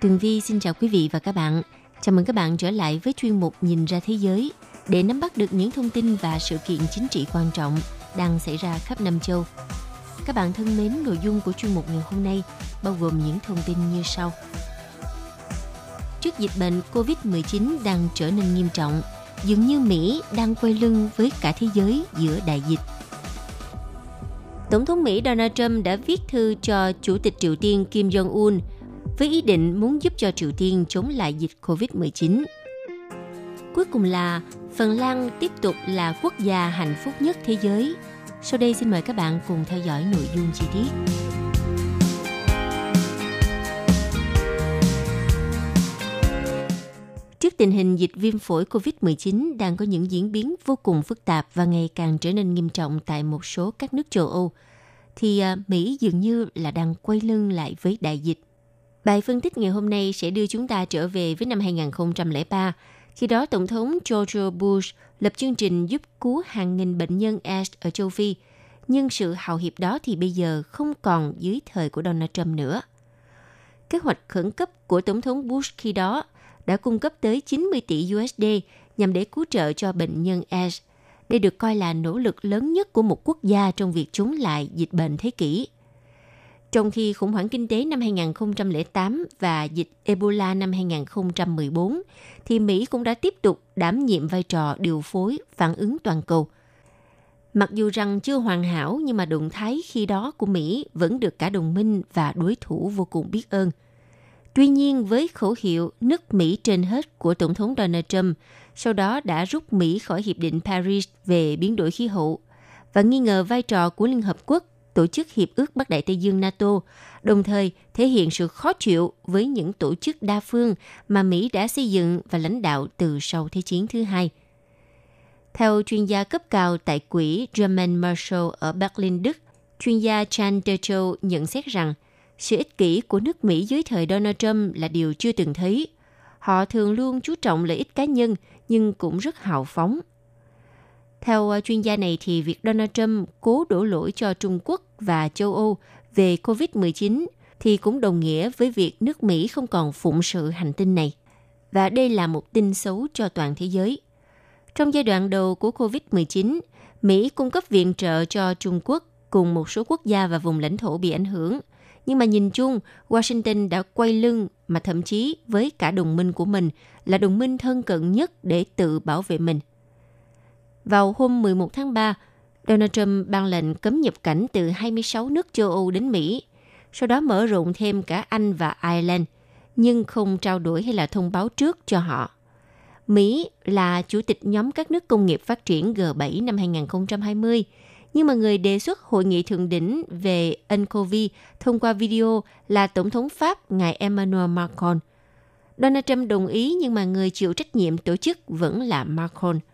Tường Vi xin chào quý vị và các bạn. Chào mừng các bạn trở lại với chuyên mục Nhìn ra thế giới để nắm bắt được những thông tin và sự kiện chính trị quan trọng đang xảy ra khắp năm châu. Các bạn thân mến, nội dung của chuyên mục ngày hôm nay bao gồm những thông tin như sau. Trước dịch bệnh COVID-19 đang trở nên nghiêm trọng, dường như Mỹ đang quay lưng với cả thế giới giữa đại dịch. Tổng thống Mỹ Donald Trump đã viết thư cho Chủ tịch Triều Tiên Kim Jong-un với ý định muốn giúp cho Triều Tiên chống lại dịch COVID-19. Cuối cùng là Phần Lan tiếp tục là quốc gia hạnh phúc nhất thế giới. Sau đây xin mời các bạn cùng theo dõi nội dung chi tiết. Trước tình hình dịch viêm phổi COVID-19 đang có những diễn biến vô cùng phức tạp và ngày càng trở nên nghiêm trọng tại một số các nước châu Âu, thì à, Mỹ dường như là đang quay lưng lại với đại dịch. Bài phân tích ngày hôm nay sẽ đưa chúng ta trở về với năm 2003, khi đó Tổng thống George Bush lập chương trình giúp cứu hàng nghìn bệnh nhân AIDS ở châu Phi. Nhưng sự hào hiệp đó thì bây giờ không còn dưới thời của Donald Trump nữa. Kế hoạch khẩn cấp của Tổng thống Bush khi đó đã cung cấp tới 90 tỷ USD nhằm để cứu trợ cho bệnh nhân AIDS. Đây được coi là nỗ lực lớn nhất của một quốc gia trong việc chống lại dịch bệnh thế kỷ. Trong khi khủng hoảng kinh tế năm 2008 và dịch Ebola năm 2014, thì Mỹ cũng đã tiếp tục đảm nhiệm vai trò điều phối phản ứng toàn cầu. Mặc dù rằng chưa hoàn hảo nhưng mà động thái khi đó của Mỹ vẫn được cả đồng minh và đối thủ vô cùng biết ơn. Tuy nhiên với khẩu hiệu nước Mỹ trên hết của Tổng thống Donald Trump, sau đó đã rút Mỹ khỏi Hiệp định Paris về biến đổi khí hậu và nghi ngờ vai trò của Liên Hợp Quốc tổ chức Hiệp ước Bắc Đại Tây Dương NATO, đồng thời thể hiện sự khó chịu với những tổ chức đa phương mà Mỹ đã xây dựng và lãnh đạo từ sau Thế chiến thứ hai. Theo chuyên gia cấp cao tại quỹ German Marshall ở Berlin, Đức, chuyên gia Chan Decho nhận xét rằng sự ích kỷ của nước Mỹ dưới thời Donald Trump là điều chưa từng thấy. Họ thường luôn chú trọng lợi ích cá nhân nhưng cũng rất hào phóng theo ờ, chuyên gia này thì việc Donald Trump cố đổ lỗi cho Trung Quốc và châu Âu về COVID-19 thì cũng đồng nghĩa với việc nước Mỹ không còn phụng sự hành tinh này. Và đây là một tin xấu cho toàn thế giới. Trong giai đoạn đầu của COVID-19, Mỹ cung cấp viện trợ cho Trung Quốc cùng một số quốc gia và vùng lãnh thổ bị ảnh hưởng. Nhưng mà nhìn chung, Washington đã quay lưng mà thậm chí với cả đồng minh của mình là đồng minh thân cận nhất để tự bảo vệ mình – vào hôm 11 tháng 3, Donald Trump ban lệnh cấm nhập cảnh từ 26 nước châu Âu đến Mỹ, sau đó mở rộng thêm cả Anh và Ireland, nhưng không trao đổi hay là thông báo trước cho họ. Mỹ là chủ tịch nhóm các nước công nghiệp phát triển G7 năm 2020, nhưng mà người đề xuất hội nghị thượng đỉnh về nCoV thông qua video là Tổng thống Pháp ngài Emmanuel Macron. Donald Trump đồng ý nhưng mà người chịu trách nhiệm tổ chức vẫn là Macron –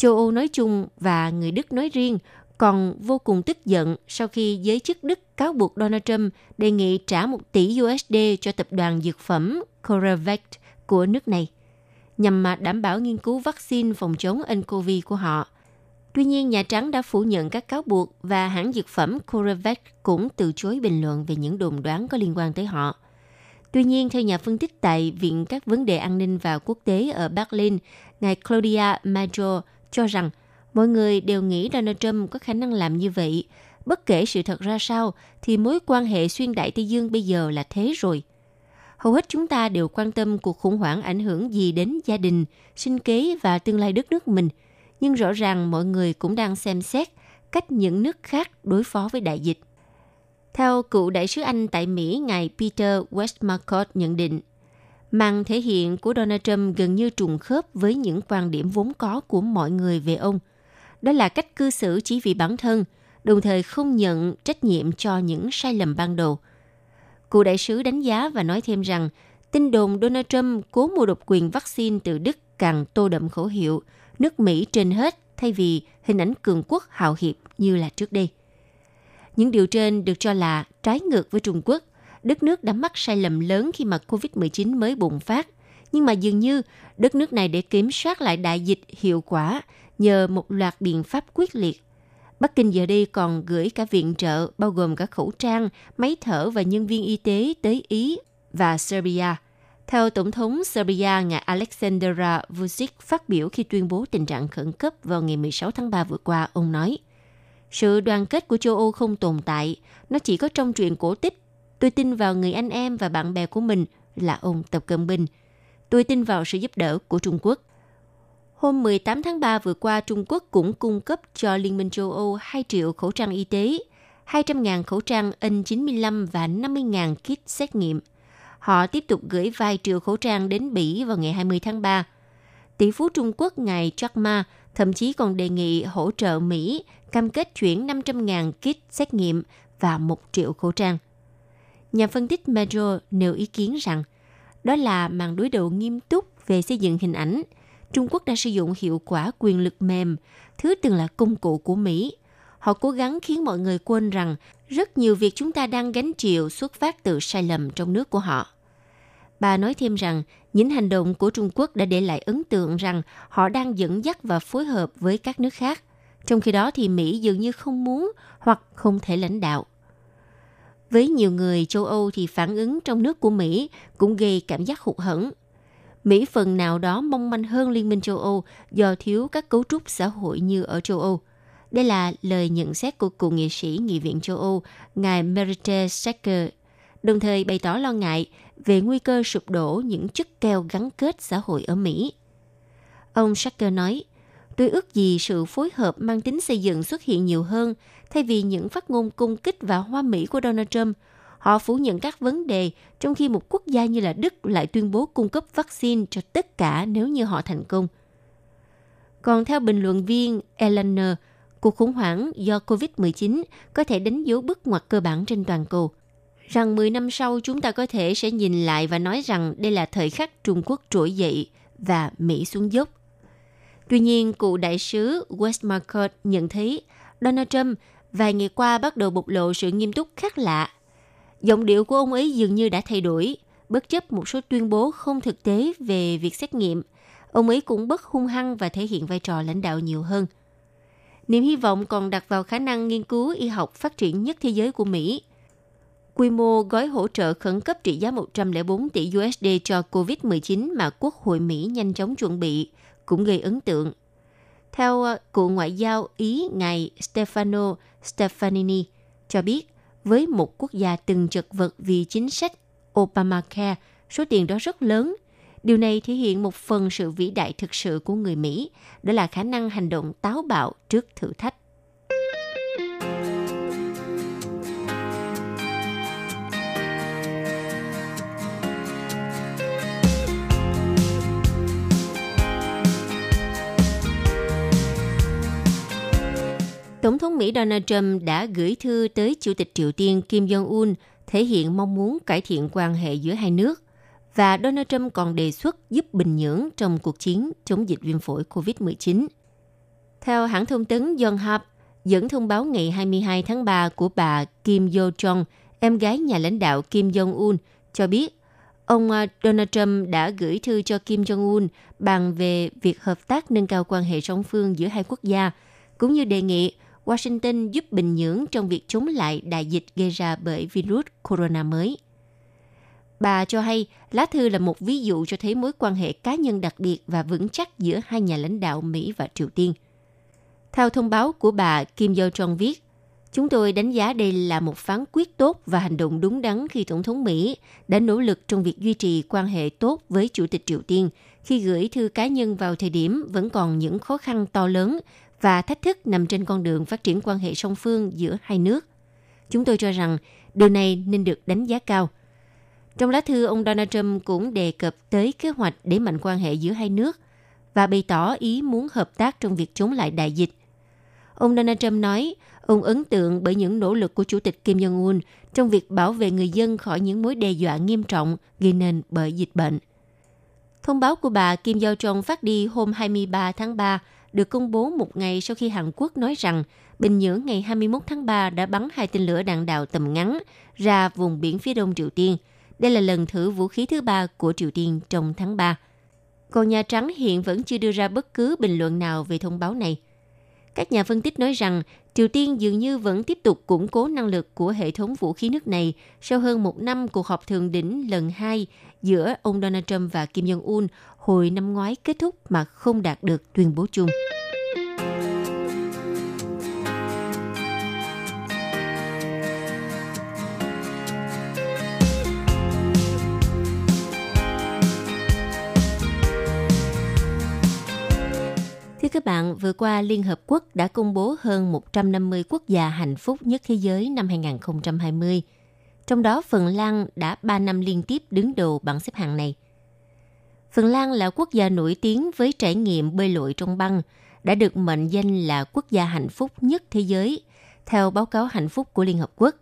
châu Âu nói chung và người Đức nói riêng còn vô cùng tức giận sau khi giới chức Đức cáo buộc Donald Trump đề nghị trả 1 tỷ USD cho tập đoàn dược phẩm CoreVac của nước này nhằm mà đảm bảo nghiên cứu vaccine phòng chống nCoV của họ. Tuy nhiên, Nhà Trắng đã phủ nhận các cáo buộc và hãng dược phẩm CoreVac cũng từ chối bình luận về những đồn đoán có liên quan tới họ. Tuy nhiên, theo nhà phân tích tại Viện các vấn đề an ninh và quốc tế ở Berlin, ngài Claudia Major cho rằng mọi người đều nghĩ Donald Trump có khả năng làm như vậy. Bất kể sự thật ra sao, thì mối quan hệ xuyên đại Tây Dương bây giờ là thế rồi. Hầu hết chúng ta đều quan tâm cuộc khủng hoảng ảnh hưởng gì đến gia đình, sinh kế và tương lai đất nước mình. Nhưng rõ ràng mọi người cũng đang xem xét cách những nước khác đối phó với đại dịch. Theo cựu đại sứ Anh tại Mỹ, ngài Peter Westmacott nhận định, màn thể hiện của Donald Trump gần như trùng khớp với những quan điểm vốn có của mọi người về ông. Đó là cách cư xử chỉ vì bản thân, đồng thời không nhận trách nhiệm cho những sai lầm ban đầu. Cựu đại sứ đánh giá và nói thêm rằng tin đồn Donald Trump cố mua độc quyền vaccine từ Đức càng tô đậm khẩu hiệu nước Mỹ trên hết thay vì hình ảnh cường quốc hào hiệp như là trước đây. Những điều trên được cho là trái ngược với Trung Quốc. Đất nước đã mắc sai lầm lớn khi mà COVID-19 mới bùng phát. Nhưng mà dường như đất nước này để kiểm soát lại đại dịch hiệu quả nhờ một loạt biện pháp quyết liệt. Bắc Kinh giờ đây còn gửi cả viện trợ bao gồm cả khẩu trang, máy thở và nhân viên y tế tới Ý và Serbia. Theo Tổng thống Serbia, ngài Alexandra Vučić phát biểu khi tuyên bố tình trạng khẩn cấp vào ngày 16 tháng 3 vừa qua, ông nói – sự đoàn kết của châu Âu không tồn tại, nó chỉ có trong truyện cổ tích. Tôi tin vào người anh em và bạn bè của mình là ông Tập Cận Bình. Tôi tin vào sự giúp đỡ của Trung Quốc. Hôm 18 tháng 3 vừa qua, Trung Quốc cũng cung cấp cho Liên minh châu Âu 2 triệu khẩu trang y tế, 200.000 khẩu trang N95 và 50.000 kit xét nghiệm. Họ tiếp tục gửi vài triệu khẩu trang đến Bỉ vào ngày 20 tháng 3. Tỷ phú Trung Quốc ngài Jack Ma thậm chí còn đề nghị hỗ trợ Mỹ cam kết chuyển 500.000 kit xét nghiệm và 1 triệu khẩu trang. Nhà phân tích Metro nêu ý kiến rằng đó là màn đối đầu nghiêm túc về xây dựng hình ảnh. Trung Quốc đã sử dụng hiệu quả quyền lực mềm, thứ từng là công cụ của Mỹ. Họ cố gắng khiến mọi người quên rằng rất nhiều việc chúng ta đang gánh chịu xuất phát từ sai lầm trong nước của họ. Bà nói thêm rằng những hành động của Trung Quốc đã để lại ấn tượng rằng họ đang dẫn dắt và phối hợp với các nước khác. Trong khi đó thì Mỹ dường như không muốn hoặc không thể lãnh đạo. Với nhiều người châu Âu thì phản ứng trong nước của Mỹ cũng gây cảm giác hụt hẫng. Mỹ phần nào đó mong manh hơn Liên minh châu Âu do thiếu các cấu trúc xã hội như ở châu Âu. Đây là lời nhận xét của cựu nghị sĩ Nghị viện châu Âu, ngài Merite Sacker, đồng thời bày tỏ lo ngại về nguy cơ sụp đổ những chức keo gắn kết xã hội ở Mỹ. Ông Sacker nói, tôi ước gì sự phối hợp mang tính xây dựng xuất hiện nhiều hơn thay vì những phát ngôn cung kích và hoa mỹ của Donald Trump. Họ phủ nhận các vấn đề trong khi một quốc gia như là Đức lại tuyên bố cung cấp vaccine cho tất cả nếu như họ thành công. Còn theo bình luận viên Eleanor, cuộc khủng hoảng do COVID-19 có thể đánh dấu bước ngoặt cơ bản trên toàn cầu – rằng 10 năm sau chúng ta có thể sẽ nhìn lại và nói rằng đây là thời khắc Trung Quốc trỗi dậy và Mỹ xuống dốc. Tuy nhiên, cựu đại sứ Westmarket nhận thấy Donald Trump vài ngày qua bắt đầu bộc lộ sự nghiêm túc khác lạ. Giọng điệu của ông ấy dường như đã thay đổi, bất chấp một số tuyên bố không thực tế về việc xét nghiệm. Ông ấy cũng bất hung hăng và thể hiện vai trò lãnh đạo nhiều hơn. Niềm hy vọng còn đặt vào khả năng nghiên cứu y học phát triển nhất thế giới của Mỹ – quy mô gói hỗ trợ khẩn cấp trị giá 104 tỷ USD cho COVID-19 mà Quốc hội Mỹ nhanh chóng chuẩn bị cũng gây ấn tượng. Theo ờ, cựu ngoại giao Ý ngài Stefano Stefanini cho biết, với một quốc gia từng chật vật vì chính sách Obamacare, số tiền đó rất lớn. Điều này thể hiện một phần sự vĩ đại thực sự của người Mỹ, đó là khả năng hành động táo bạo trước thử thách. Tổng thống Mỹ Donald Trump đã gửi thư tới Chủ tịch Triều Tiên Kim Jong-un thể hiện mong muốn cải thiện quan hệ giữa hai nước. Và Donald Trump còn đề xuất giúp Bình Nhưỡng trong cuộc chiến chống dịch viêm phổi COVID-19. Theo hãng thông tấn Yonhap, dẫn thông báo ngày 22 tháng 3 của bà Kim Yo Jong, em gái nhà lãnh đạo Kim Jong-un, cho biết ông à, Donald Trump đã gửi thư cho Kim Jong-un bàn về việc hợp tác nâng cao quan hệ song phương giữa hai quốc gia, cũng như đề nghị Washington giúp Bình Nhưỡng trong việc chống lại đại dịch gây ra bởi virus corona mới. Bà cho hay lá thư là một ví dụ cho thấy mối quan hệ cá nhân đặc biệt và vững chắc giữa hai nhà lãnh đạo Mỹ và Triều Tiên. Theo thông báo của bà Kim Yo Jong viết, Chúng tôi đánh giá đây là một phán quyết tốt và hành động đúng đắn khi Tổng thống Mỹ đã nỗ lực trong việc duy trì quan hệ tốt với Chủ tịch Triều Tiên khi gửi thư cá nhân vào thời điểm vẫn còn những khó khăn to lớn và thách thức nằm trên con đường phát triển quan hệ song phương giữa hai nước. Chúng tôi cho rằng điều này nên được đánh giá cao. Trong lá thư, ông Donald Trump cũng đề cập tới kế hoạch để mạnh quan hệ giữa hai nước và bày tỏ ý muốn hợp tác trong việc chống lại đại dịch. Ông Donald Trump nói Ông ấn tượng bởi những nỗ lực của Chủ tịch Kim Jong-un trong việc bảo vệ người dân khỏi những mối đe dọa nghiêm trọng gây nên bởi dịch bệnh. Thông báo của bà Kim Yo Jong phát đi hôm 23 tháng 3 được công bố một ngày sau khi Hàn Quốc nói rằng Bình Nhưỡng ngày 21 tháng 3 đã bắn hai tên lửa đạn đạo tầm ngắn ra vùng biển phía đông Triều Tiên. Đây là lần thử vũ khí thứ ba của Triều Tiên trong tháng 3. Còn Nhà Trắng hiện vẫn chưa đưa ra bất cứ bình luận nào về thông báo này. Các nhà phân tích nói rằng Triều Tiên dường như vẫn tiếp tục củng cố năng lực của hệ thống vũ khí nước này sau hơn một năm cuộc họp thượng đỉnh lần hai giữa ông Donald Trump và Kim Jong-un hồi năm ngoái kết thúc mà không đạt được tuyên bố chung. Thưa các bạn, vừa qua Liên Hợp Quốc đã công bố hơn 150 quốc gia hạnh phúc nhất thế giới năm 2020. Trong đó Phần Lan đã 3 năm liên tiếp đứng đầu bảng xếp hạng này. Phần Lan là quốc gia nổi tiếng với trải nghiệm bơi lội trong băng, đã được mệnh danh là quốc gia hạnh phúc nhất thế giới, theo báo cáo hạnh phúc của Liên Hợp Quốc.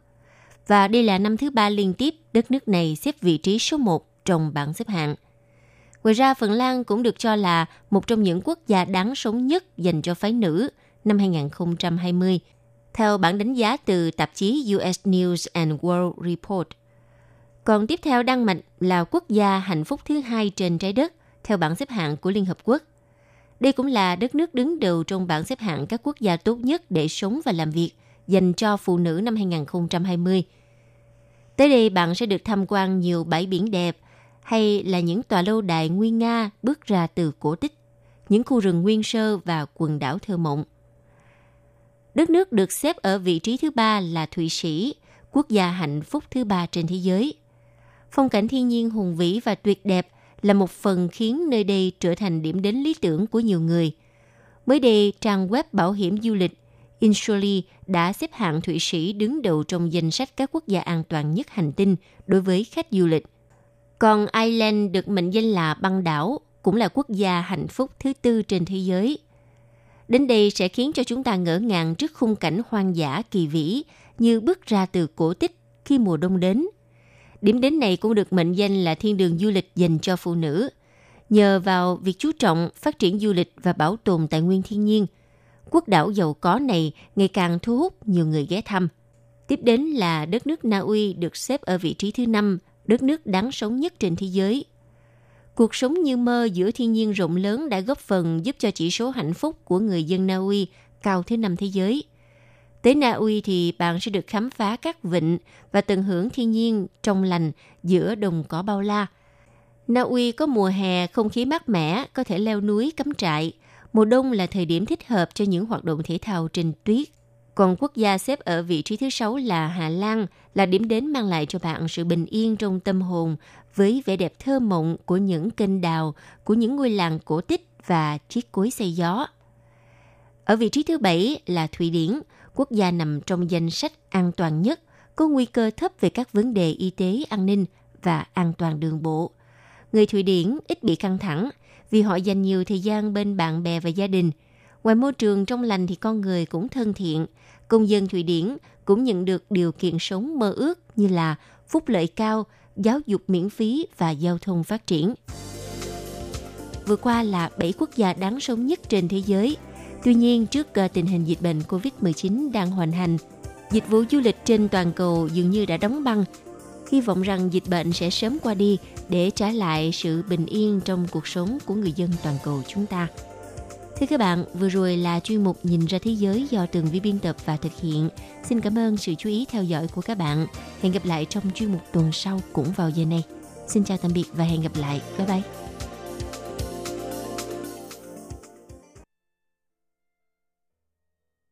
Và đây là năm thứ ba liên tiếp đất nước này xếp vị trí số 1 trong bảng xếp hạng – Ngoài ra, Phần Lan cũng được cho là một trong những quốc gia đáng sống nhất dành cho phái nữ năm 2020, theo bản đánh giá từ tạp chí US News and World Report. Còn tiếp theo đăng mạch là quốc gia hạnh phúc thứ hai trên trái đất theo bảng xếp hạng của Liên Hợp Quốc. Đây cũng là đất nước đứng đầu trong bảng xếp hạng các quốc gia tốt nhất để sống và làm việc dành cho phụ nữ năm 2020. Tới đây bạn sẽ được tham quan nhiều bãi biển đẹp, hay là những tòa lâu đài nguyên Nga bước ra từ cổ tích, những khu rừng nguyên sơ và quần đảo thơ mộng. Đất nước được xếp ở vị trí thứ ba là Thụy Sĩ, quốc gia hạnh phúc thứ ba trên thế giới. Phong cảnh thiên nhiên hùng vĩ và tuyệt đẹp là một phần khiến nơi đây trở thành điểm đến lý tưởng của nhiều người. Mới đây, trang web bảo hiểm du lịch Insurely đã xếp hạng Thụy Sĩ đứng đầu trong danh sách các quốc gia an toàn nhất hành tinh đối với khách du lịch – còn Ireland được mệnh danh là băng đảo, cũng là quốc gia hạnh phúc thứ tư trên thế giới. Đến đây sẽ khiến cho chúng ta ngỡ ngàng trước khung cảnh hoang dã kỳ vĩ như bước ra từ cổ tích khi mùa đông đến. Điểm đến này cũng được mệnh danh là thiên đường du lịch dành cho phụ nữ. Nhờ vào việc chú trọng phát triển du lịch và bảo tồn tài nguyên thiên nhiên, quốc đảo giàu có này ngày càng thu hút nhiều người ghé thăm. Tiếp đến là đất nước Na Uy được xếp ở vị trí thứ năm đất nước đáng sống nhất trên thế giới. Cuộc sống như mơ giữa thiên nhiên rộng lớn đã góp phần giúp cho chỉ số hạnh phúc của người dân Na Uy cao thứ năm thế giới. Tới Na Uy thì bạn sẽ được khám phá các vịnh và tận hưởng thiên nhiên trong lành giữa đồng cỏ bao la. Na Uy có mùa hè không khí mát mẻ, có thể leo núi cắm trại. Mùa đông là thời điểm thích hợp cho những hoạt động thể thao trên tuyết. Còn quốc gia xếp ở vị trí thứ sáu là Hà Lan, là điểm đến mang lại cho bạn sự bình yên trong tâm hồn với vẻ đẹp thơ mộng của những kênh đào, của những ngôi làng cổ tích và chiếc cối xây gió. Ở vị trí thứ bảy là Thụy Điển, quốc gia nằm trong danh sách an toàn nhất, có nguy cơ thấp về các vấn đề y tế, an ninh và an toàn đường bộ. Người Thụy Điển ít bị căng thẳng vì họ dành nhiều thời gian bên bạn bè và gia đình. Ngoài môi trường trong lành thì con người cũng thân thiện, công dân Thụy Điển cũng nhận được điều kiện sống mơ ước như là phúc lợi cao, giáo dục miễn phí và giao thông phát triển. Vừa qua là 7 quốc gia đáng sống nhất trên thế giới. Tuy nhiên, trước ờ, tình hình dịch bệnh COVID-19 đang hoành hành, dịch vụ du lịch trên toàn cầu dường như đã đóng băng. Hy vọng rằng dịch bệnh sẽ sớm qua đi để trả lại sự bình yên trong cuộc sống của người dân toàn cầu chúng ta. Thưa các bạn, vừa rồi là chuyên mục Nhìn ra thế giới do Tường Vi biên tập và thực hiện. Xin cảm ơn sự chú ý theo dõi của các bạn. Hẹn gặp lại trong chuyên mục tuần sau cũng vào giờ này. Xin chào tạm biệt và hẹn gặp lại. Bye bye.